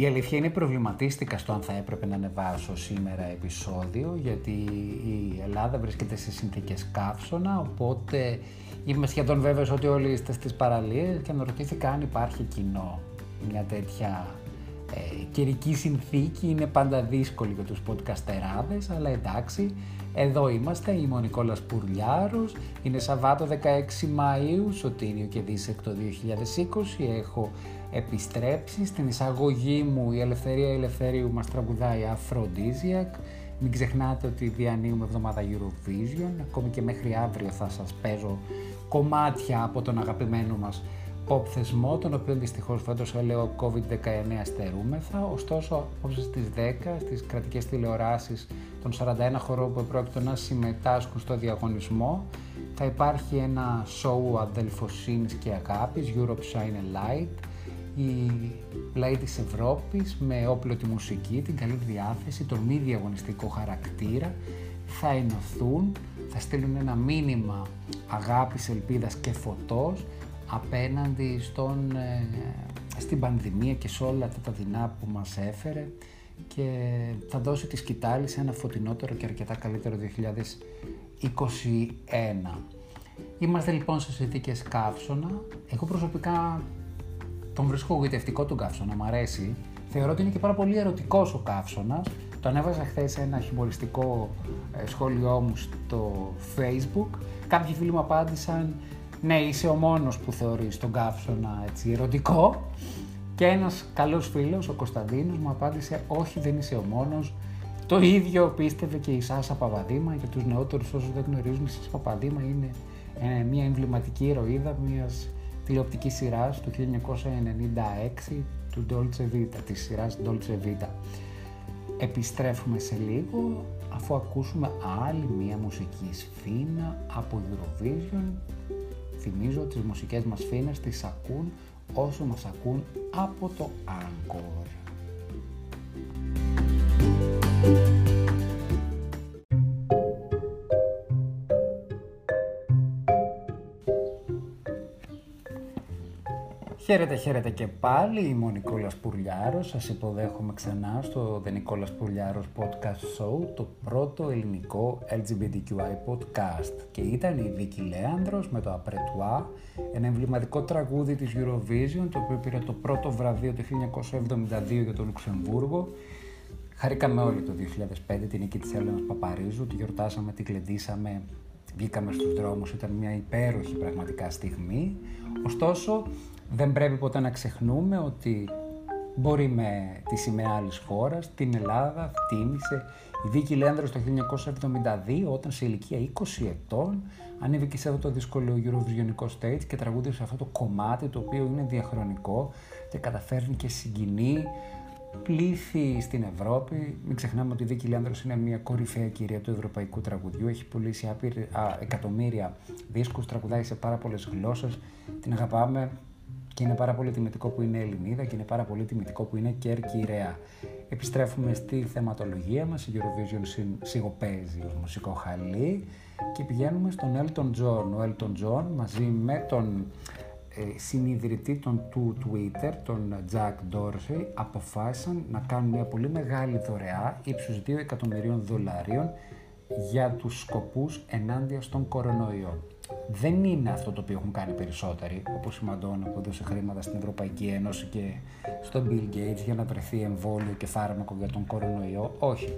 Η αλήθεια είναι προβληματίστηκα στο αν θα έπρεπε να ανεβάσω σήμερα επεισόδιο γιατί η Ελλάδα βρίσκεται σε συνθήκες καύσωνα οπότε είμαι σχεδόν βέβαιος ότι όλοι είστε στις παραλίες και αναρωτήθηκα αν υπάρχει κοινό. Μια τέτοια ε, καιρική συνθήκη. Είναι πάντα δύσκολη για τους podcasτεράδες αλλά εντάξει εδώ είμαστε, είμαι ο Νικόλας Πουρλιάρος, είναι Σαββάτο 16 Μαΐου, Σωτήριο και Δίσεκτο 2020, έχω επιστρέψει στην εισαγωγή μου η Ελευθερία Ελευθερίου μας τραγουδάει Aphrodisiac, μην ξεχνάτε ότι διανύουμε εβδομάδα Eurovision, ακόμη και μέχρι αύριο θα σας παίζω κομμάτια από τον αγαπημένο μας pop θεσμό, τον οποίο δυστυχώς φέτος λέω COVID-19 στερούμεθα. Ωστόσο, απόψε στις 10 στις κρατικές τηλεοράσεις των 41 χωρών που πρόκειται να συμμετάσχουν στο διαγωνισμό, θα υπάρχει ένα show αδελφοσύνης και αγάπης, Europe Shine a Light, η λαοί της Ευρώπης με όπλο τη μουσική, την καλή διάθεση, τον μη διαγωνιστικό χαρακτήρα, θα ενωθούν, θα στείλουν ένα μήνυμα αγάπης, ελπίδας και φωτός απέναντι στον, ε, στην πανδημία και σε όλα αυτά τα δεινά που μας έφερε και θα δώσει τη σκητάλη σε ένα φωτεινότερο και αρκετά καλύτερο 2021. Είμαστε λοιπόν σε συνθήκες καύσωνα. Εγώ προσωπικά τον βρίσκω γοητευτικό τον καύσωνα, μου αρέσει. Θεωρώ ότι είναι και πάρα πολύ ερωτικός ο καύσωνας. Το ανέβαζα χθες σε ένα χιουμοριστικό ε, σχόλιο μου στο facebook. Κάποιοι φίλοι μου απάντησαν ναι, είσαι ο μόνος που θεωρείς τον καύσωνα έτσι ερωτικό. Και ένας καλός φίλος, ο Κωνσταντίνος, μου απάντησε όχι δεν είσαι ο μόνος. Το ίδιο πίστευε και η Σάσα Παπαδήμα, για τους νεότερους όσους δεν γνωρίζουν, η Σάσα Παπαδήμα είναι ε, μια εμβληματική ηρωίδα μιας τηλεοπτικής σειράς του 1996 του Dolce Vita, της σειράς Dolce Vita. Επιστρέφουμε σε λίγο αφού ακούσουμε άλλη μια μουσική σφήνα από Eurovision Θυμίζω τις μουσικές μας φίνες τις ακούν όσο μας ακούν από το Anchor. Χαίρετε, χαίρετε και πάλι, είμαι ο Νικόλας Πουρλιάρος, σας υποδέχομαι ξανά στο The Νικόλας Πουρλιάρος Podcast Show, το πρώτο ελληνικό LGBTQI podcast. Και ήταν η Βίκη Λέανδρος με το Απρετουά, ένα εμβληματικό τραγούδι της Eurovision, το οποίο πήρε το πρώτο βραβείο το 1972 για το Λουξεμβούργο. Χαρήκαμε όλοι το 2005 την νίκη της Έλληνας Παπαρίζου, τη γιορτάσαμε, τη κλεντήσαμε, βγήκαμε στους δρόμους, ήταν μια υπέροχη πραγματικά στιγμή. Ωστόσο, δεν πρέπει ποτέ να ξεχνούμε ότι μπορεί με τη σημαία άλλης χώρας, την Ελλάδα, τίμησε η Βίκη Λέανδρος το 1972 όταν σε ηλικία 20 ετών ανέβηκε σε αυτό το δύσκολο Eurovisionικό stage και τραγούδισε αυτό το κομμάτι το οποίο είναι διαχρονικό και καταφέρνει και συγκινεί πλήθη στην Ευρώπη. Μην ξεχνάμε ότι η Δίκη Λιάνδρος είναι μια κορυφαία κυρία του ευρωπαϊκού τραγουδιού. Έχει πουλήσει άπειρ, α, εκατομμύρια δίσκους, τραγουδάει σε πάρα πολλές γλώσσες. Την αγαπάμε και είναι πάρα πολύ τιμητικό που είναι Ελληνίδα και είναι πάρα πολύ τιμητικό που είναι Κέρκυρα. Επιστρέφουμε στη θεματολογία μας, η Eurovision σιγοπαίζει ως μουσικό χαλί και πηγαίνουμε στον Elton John. Ο Elton John μαζί με τον ε, συνειδητή των του Twitter, τον Jack Dorsey, αποφάσισαν να κάνουν μια πολύ μεγάλη δωρεά ύψους 2 εκατομμυρίων δολαρίων για τους σκοπούς ενάντια στον κορονοϊό δεν είναι αυτό το οποίο έχουν κάνει περισσότεροι, όπως η Μαντόνα που έδωσε χρήματα στην Ευρωπαϊκή Ένωση και στον Bill Gates για να βρεθεί εμβόλιο και φάρμακο για τον κορονοϊό. Όχι.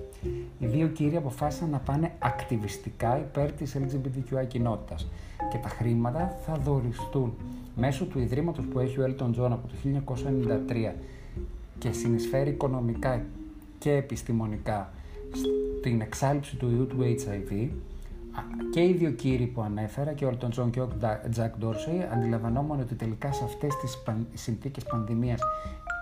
Οι δύο κύριοι αποφάσισαν να πάνε ακτιβιστικά υπέρ της LGBTQI κοινότητας και τα χρήματα θα δοριστούν μέσω του ιδρύματος που έχει ο Elton John από το 1993 και συνεισφέρει οικονομικά και επιστημονικά στην εξάλειψη του ιού του HIV και οι δύο κύριοι που ανέφερα, και ο Έλτον Τζον και ο Τζακ Ντόρσεϊ, αντιλαμβανόμουν ότι τελικά σε αυτές τις συνθήκες πανδημίας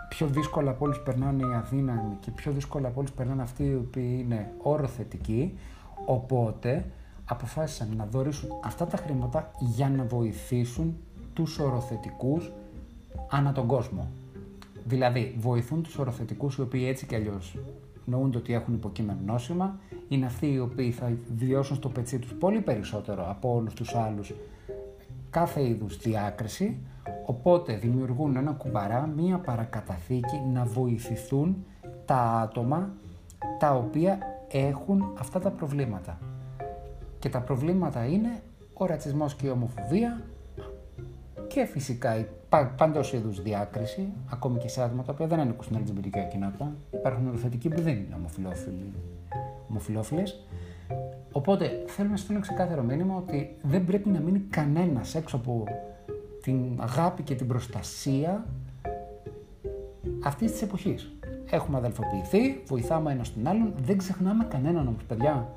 πιο δύσκολα από όλους περνάνε οι αδύναμοι και πιο δύσκολα από όλους περνάνε αυτοί οι οποίοι είναι οροθετικοί. Οπότε αποφάσισαν να δωρήσουν αυτά τα χρήματα για να βοηθήσουν τους οροθετικούς ανά τον κόσμο. Δηλαδή, βοηθούν τους οροθετικούς οι οποίοι έτσι κι αλλιώς νοούνται ότι έχουν υποκείμενο νόσημα, είναι αυτοί οι οποίοι θα βιώσουν στο πετσί τους πολύ περισσότερο από όλους τους άλλους κάθε είδους διάκριση, οπότε δημιουργούν ένα κουμπαρά, μία παρακαταθήκη να βοηθηθούν τα άτομα τα οποία έχουν αυτά τα προβλήματα. Και τα προβλήματα είναι ο ρατσισμός και η ομοφοβία και φυσικά η παντός είδους διάκριση, ακόμη και σε άτομα τα οποία δεν ανήκουν στην LGBT κοινότητα. Υπάρχουν οροθετικοί που δεν είναι ομοφιλόφιλοι, ομοφιλόφιλες. Οπότε θέλω να στείλω ξεκάθαρο μήνυμα ότι δεν πρέπει να μείνει κανένας έξω από την αγάπη και την προστασία αυτής της εποχής. Έχουμε αδελφοποιηθεί, βοηθάμε ένα τον άλλον, δεν ξεχνάμε κανέναν όμως, παιδιά.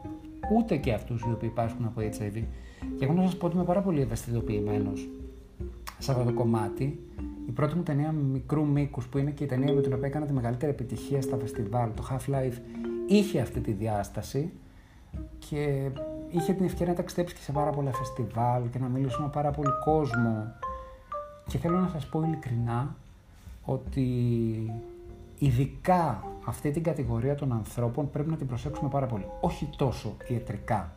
Ούτε και αυτούς οι οποίοι υπάρχουν από HIV. Και εγώ να σας πω ότι είμαι πάρα πολύ ευαισθητοποιημένος σε αυτό το κομμάτι. Η πρώτη μου ταινία μικρού μήκους, που είναι και η ταινία με την οποία έκανα τη μεγαλύτερη επιτυχία στα φεστιβάλ, το Half-Life, είχε αυτή τη διάσταση και είχε την ευκαιρία να ταξιδέψει και σε πάρα πολλά φεστιβάλ και να μιλήσω με πάρα πολύ κόσμο. Και θέλω να σας πω ειλικρινά ότι ειδικά αυτή την κατηγορία των ανθρώπων πρέπει να την προσέξουμε πάρα πολύ. Όχι τόσο ιατρικά,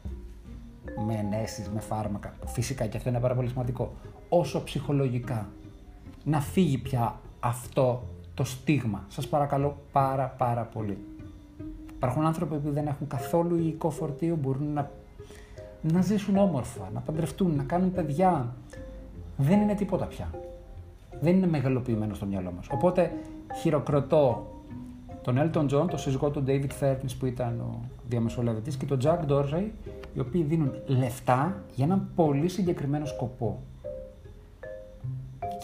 με ενέσεις, με φάρμακα, φυσικά και αυτό είναι πάρα πολύ σημαντικό, όσο ψυχολογικά. Να φύγει πια αυτό το στίγμα. Σας παρακαλώ πάρα πάρα πολύ. Υπάρχουν άνθρωποι που δεν έχουν καθόλου υλικό φορτίο, μπορούν να, να ζήσουν όμορφα, να παντρευτούν, να κάνουν παιδιά. Δεν είναι τίποτα πια. Δεν είναι μεγαλοποιημένο στο μυαλό μας. Οπότε χειροκροτώ τον Elton John, τον σύζυγό του David Furness που ήταν ο διαμεσολαβητής και τον Jack Dorsey, οι οποίοι δίνουν λεφτά για έναν πολύ συγκεκριμένο σκοπό.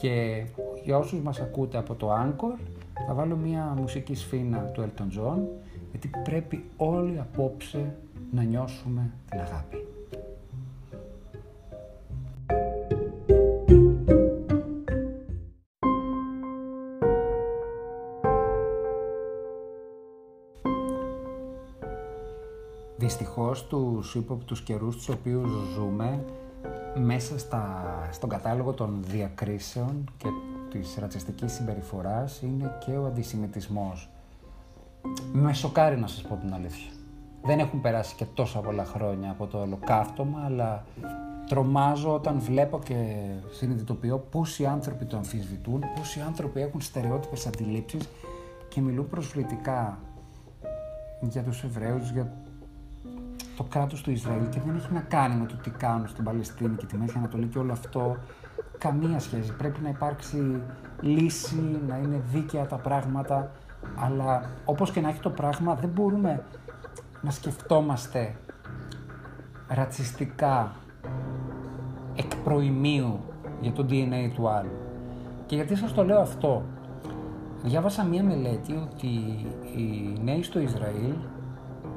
Και για όσους μας ακούτε από το Anchor, θα βάλω μια μουσική σφήνα του Elton John, γιατί πρέπει όλοι απόψε να νιώσουμε την αγάπη. Δυστυχώς τους ύποπτους καιρούς τους οποίους ζούμε μέσα στα, στον κατάλογο των διακρίσεων και της ρατσιστικής συμπεριφοράς είναι και ο αντισημιτισμός. Με σοκάρει να σας πω την αλήθεια. Δεν έχουν περάσει και τόσα πολλά χρόνια από το ολοκαύτωμα, αλλά τρομάζω όταν βλέπω και συνειδητοποιώ πόσοι άνθρωποι το αμφισβητούν, πόσοι άνθρωποι έχουν στερεότυπες αντιλήψεις και μιλούν προσβλητικά για τους Εβραίους, για το κράτος του Ισραήλ και δεν έχει να κάνει με το τι κάνουν στην Παλαιστίνη και τη Μέση Ανατολή και όλο αυτό καμία σχέση. Πρέπει να υπάρξει λύση, να είναι δίκαια τα πράγματα, αλλά όπως και να έχει το πράγμα δεν μπορούμε να σκεφτόμαστε ρατσιστικά εκ προημίου για το DNA του άλλου. Και γιατί σας το λέω αυτό; Διάβασα μία μελέτη ότι οι νέοι στο Ισραήλ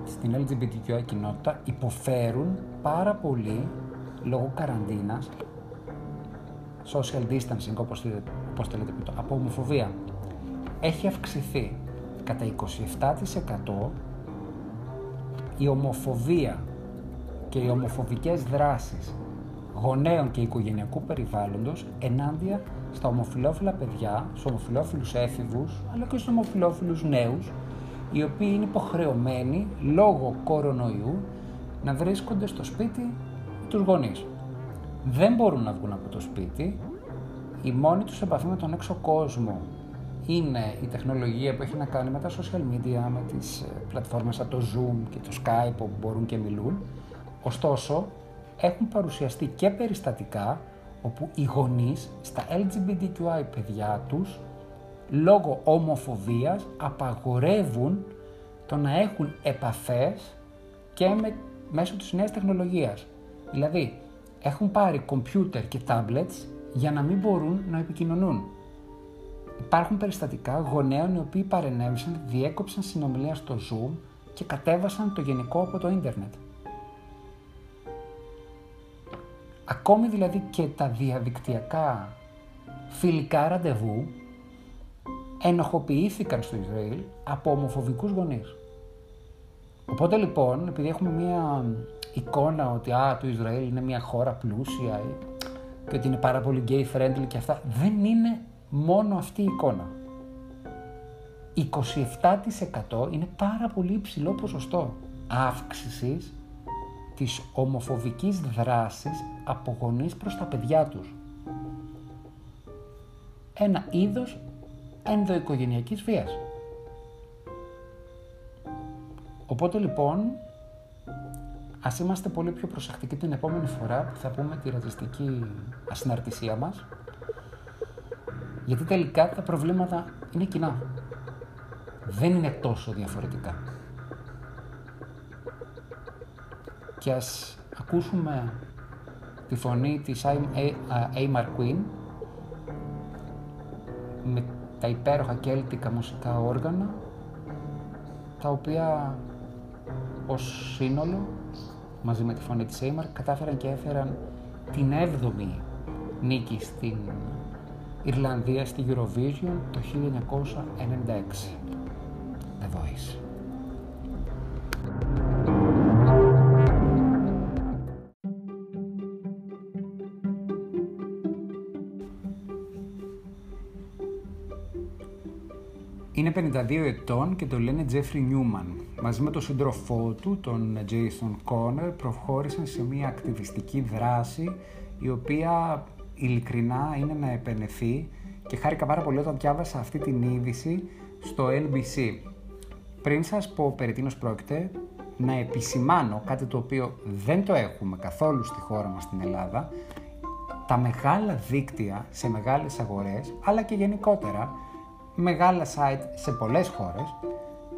στην LGBTQI κοινότητα υποφέρουν πάρα πολύ λόγω καραντίνας, social distancing όπως, όπως το λέτε, από ομοφοβία. Έχει αυξηθεί κατά 27% η ομοφοβία και οι ομοφοβικές δράσεις γονέων και οικογενειακού περιβάλλοντος ενάντια στα ομοφιλόφιλα παιδιά, στους ομοφιλόφιλους έφηβους, αλλά και στους ομοφιλόφιλους νέους, οι οποίοι είναι υποχρεωμένοι λόγω κορονοϊού να βρίσκονται στο σπίτι τους γονείς. Δεν μπορούν να βγουν από το σπίτι, η μόνη τους επαφή με τον έξω κόσμο είναι η τεχνολογία που έχει να κάνει με τα social media, με τις ε, πλατφόρμες σαν το Zoom και το Skype που μπορούν και μιλούν. Ωστόσο, έχουν παρουσιαστεί και περιστατικά όπου οι γονείς στα LGBTQI παιδιά τους λόγω ομοφοβίας απαγορεύουν το να έχουν επαφές και με, μέσω της νέας τεχνολογίας. Δηλαδή, έχουν πάρει κομπιούτερ και tablets για να μην μπορούν να επικοινωνούν. Υπάρχουν περιστατικά γονέων οι οποίοι παρενέβησαν, διέκοψαν συνομιλία στο Zoom και κατέβασαν το γενικό από το ίντερνετ. Ακόμη δηλαδή και τα διαδικτυακά φιλικά ραντεβού ενοχοποιήθηκαν στο Ισραήλ από ομοφοβικούς γονείς. Οπότε λοιπόν, επειδή έχουμε μία εικόνα ότι α, το Ισραήλ είναι μια χώρα πλούσια και ότι είναι πάρα πολύ gay friendly και αυτά, δεν είναι μόνο αυτή η εικόνα. 27% είναι πάρα πολύ υψηλό ποσοστό αύξησης της ομοφοβικής δράσης από γονείς προς τα παιδιά τους. Ένα είδος ενδοοικογενειακής βίας. Οπότε λοιπόν, ας είμαστε πολύ πιο προσεκτικοί την επόμενη φορά που θα πούμε τη ρατσιστική ασυναρτησία μας, γιατί τελικά τα προβλήματα είναι κοινά. Δεν είναι τόσο διαφορετικά. Και ας ακούσουμε τη φωνή της Aymar Queen με τα υπέροχα κέλτικα μουσικά όργανα τα οποία ως σύνολο μαζί με τη φωνή της Aymar κατάφεραν και έφεραν την 7η νίκη στην Ιρλανδία στη Eurovision το 1996. The Voice. Είναι 52 ετών και το λένε Jeffrey Newman. Μαζί με τον σύντροφό του, τον Jason Conner, προχώρησαν σε μια ακτιβιστική δράση η οποία ειλικρινά είναι να επενεθεί και χάρηκα πάρα πολύ όταν διάβασα αυτή την είδηση στο LBC. Πριν σας πω περί τίνος πρόκειται, να επισημάνω κάτι το οποίο δεν το έχουμε καθόλου στη χώρα μας στην Ελλάδα, τα μεγάλα δίκτυα σε μεγάλες αγορές, αλλά και γενικότερα μεγάλα site σε πολλές χώρες,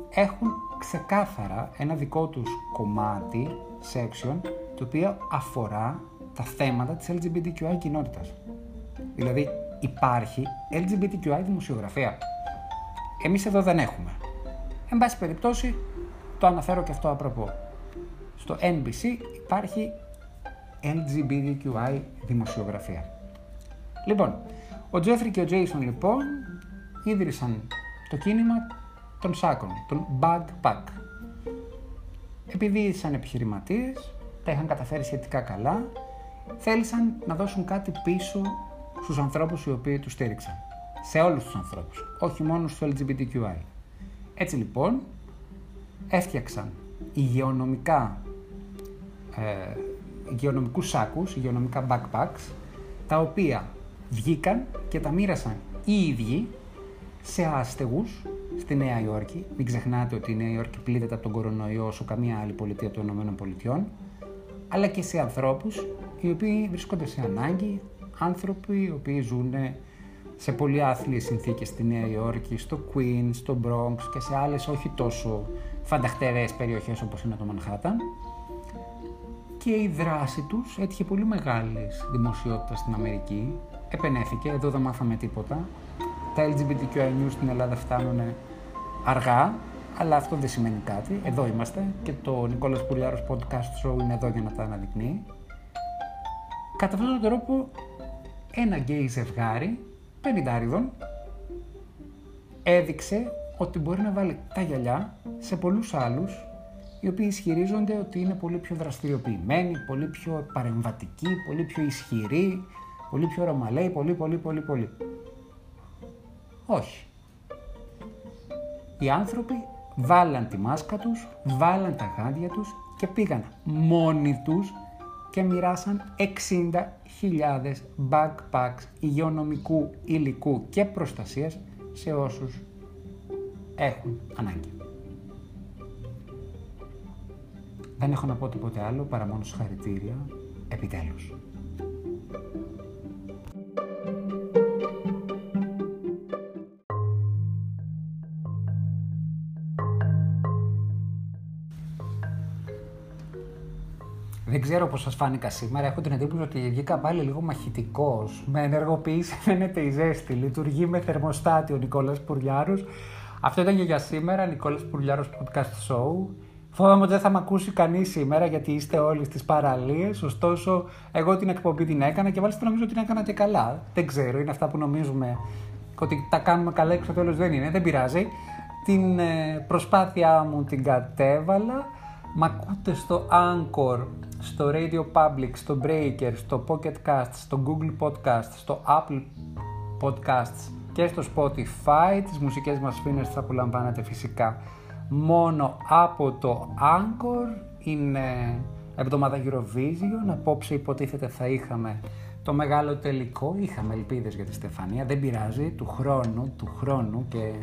έχουν ξεκάθαρα ένα δικό τους κομμάτι, section, το οποίο αφορά τα θέματα της LGBTQI κοινότητας. Δηλαδή υπάρχει LGBTQI δημοσιογραφία. Εμείς εδώ δεν έχουμε. Εν πάση περιπτώσει, το αναφέρω και αυτό απροπό. Στο NBC υπάρχει LGBTQI δημοσιογραφία. Λοιπόν, ο Τζέφρι και ο Jason λοιπόν ίδρυσαν το κίνημα των σάκων, των backpack. Επειδή ήσαν επιχειρηματίες, τα είχαν καταφέρει σχετικά καλά, θέλησαν να δώσουν κάτι πίσω στους ανθρώπους οι οποίοι τους στήριξαν. Σε όλους τους ανθρώπους, όχι μόνο στο LGBTQI. Έτσι λοιπόν, έφτιαξαν υγειονομικά, ε, υγειονομικούς σάκους, υγειονομικά backpacks, τα οποία βγήκαν και τα μοίρασαν οι ίδιοι σε άστεγους στη Νέα Υόρκη. Μην ξεχνάτε ότι η Νέα Υόρκη πλήττεται από τον κορονοϊό όσο καμία άλλη πολιτεία των ΗΠΑ, αλλά και σε ανθρώπους οι οποίοι βρίσκονται σε ανάγκη, άνθρωποι οι οποίοι ζουν σε πολύ άθλιες συνθήκες στη Νέα Υόρκη, στο Queens, στο Bronx και σε άλλες όχι τόσο φανταχτερές περιοχές όπως είναι το Manhattan. Και η δράση τους έτυχε πολύ μεγάλης δημοσιότητας στην Αμερική. Επενέθηκε, εδώ δεν μάθαμε τίποτα. Τα LGBTQI news στην Ελλάδα φτάνουν αργά, αλλά αυτό δεν σημαίνει κάτι. Εδώ είμαστε και το Νικόλας Πουλιάρος Podcast Show είναι εδώ για να τα αναδεικνύει. Κατά αυτόν τον τρόπο, ένα γκέι ζευγάρι πενιντάριδων έδειξε ότι μπορεί να βάλει τα γυαλιά σε πολλούς άλλους οι οποίοι ισχυρίζονται ότι είναι πολύ πιο δραστηριοποιημένοι, πολύ πιο παρεμβατικοί, πολύ πιο ισχυροί, πολύ πιο ρωμαλαίοι, πολύ πολύ πολύ πολύ. Όχι. Οι άνθρωποι βάλαν τη μάσκα τους, βάλαν τα γάντια τους και πήγαν μόνοι τους και μοιράσαν 60.000 backpacks υγειονομικού υλικού και προστασίας σε όσους έχουν ανάγκη. Δεν έχω να πω τίποτε άλλο παρά μόνο συγχαρητήρια, επιτέλους. Ξέρω πώς σας φάνηκα σήμερα. Έχω την εντύπωση ότι βγήκα πάλι λίγο μαχητικός. Με ενεργοποίηση φαίνεται η ζέστη. Λειτουργεί με θερμοστάτη ο Νικόλας Πουριάρος. Αυτό ήταν και για σήμερα. Νικόλας Πουριάρος Podcast Show. Φοβάμαι ότι δεν θα με ακούσει κανείς σήμερα γιατί είστε όλοι στις παραλίες. Ωστόσο, εγώ την εκπομπή την έκανα και βάλτε νομίζω ότι την έκανα και καλά. Δεν ξέρω, είναι αυτά που νομίζουμε ότι τα κάνουμε καλά και στο τέλος δεν είναι. Δεν πειράζει. Την ε, προσπάθειά μου την κατέβαλα. Μ' ακούτε στο Anchor στο Radio Public, στο Breaker, στο Pocket Casts, στο Google Podcast, στο Apple Podcasts και στο Spotify. Τις μουσικές μας φίνες θα απολαμβάνετε φυσικά μόνο από το Anchor. Είναι εβδομάδα Eurovision. Απόψε υποτίθεται θα είχαμε το μεγάλο τελικό. Είχαμε ελπίδες για τη Στεφανία. Δεν πειράζει. Του χρόνου, του χρόνου και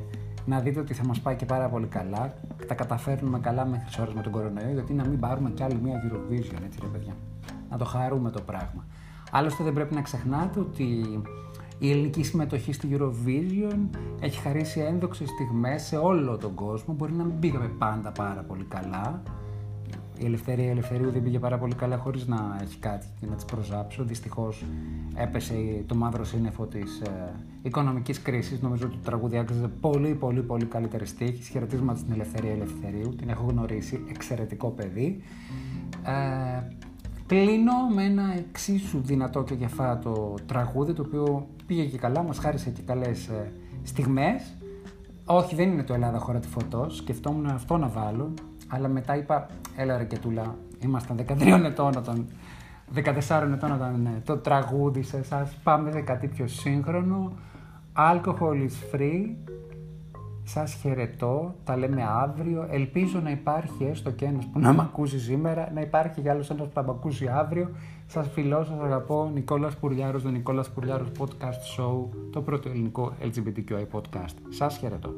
να δείτε ότι θα μας πάει και πάρα πολύ καλά. Τα καταφέρνουμε καλά μέχρι ώρες με τον κορονοϊό, γιατί να μην πάρουμε κι άλλη μια Eurovision, έτσι ρε παιδιά. Να το χαρούμε το πράγμα. Άλλωστε δεν πρέπει να ξεχνάτε ότι η ελληνική συμμετοχή στη Eurovision έχει χαρίσει ένδοξες στιγμές σε όλο τον κόσμο. Μπορεί να μην πήγαμε πάντα πάρα πολύ καλά. Η Ελευθερία Ελευθερίου δεν πήγε πάρα πολύ καλά χωρίς να έχει κάτι και να τις προζάψω. Δυστυχώς έπεσε το μαύρο σύννεφο της ε, οικονομικής κρίσης. Νομίζω ότι το τραγούδι άξιζε πολύ πολύ πολύ καλύτερη στίχη. Χαιρετίσματα στην Ελευθερία Ελευθερίου. Την έχω γνωρίσει. Εξαιρετικό παιδί. Ε, Κλείνω με ένα εξίσου δυνατό και γεφάτο τραγούδι το οποίο πήγε και καλά, μας χάρισε και καλές ε, στιγμές. Όχι, δεν είναι το Ελλάδα χώρα τη φωτός. Σκεφτόμουν αυτό να βάλω, αλλά μετά είπα, έλα ρε τούλα, ήμασταν 13 ετών όταν 14 ετών όταν ε, το τραγούδι σε εσάς, πάμε σε κάτι πιο σύγχρονο. Alcohol is free, σας χαιρετώ, τα λέμε αύριο. Ελπίζω να υπάρχει έστω και ένας που να με ακούσει σήμερα, να υπάρχει κι άλλος ένας που θα με ακούσει αύριο. Σας φιλώ, σας αγαπώ. Νικόλας Πουριάρος, το Νικόλας Πουριάρος Podcast Show, το πρώτο ελληνικό LGBTQI podcast. Σας χαιρετώ.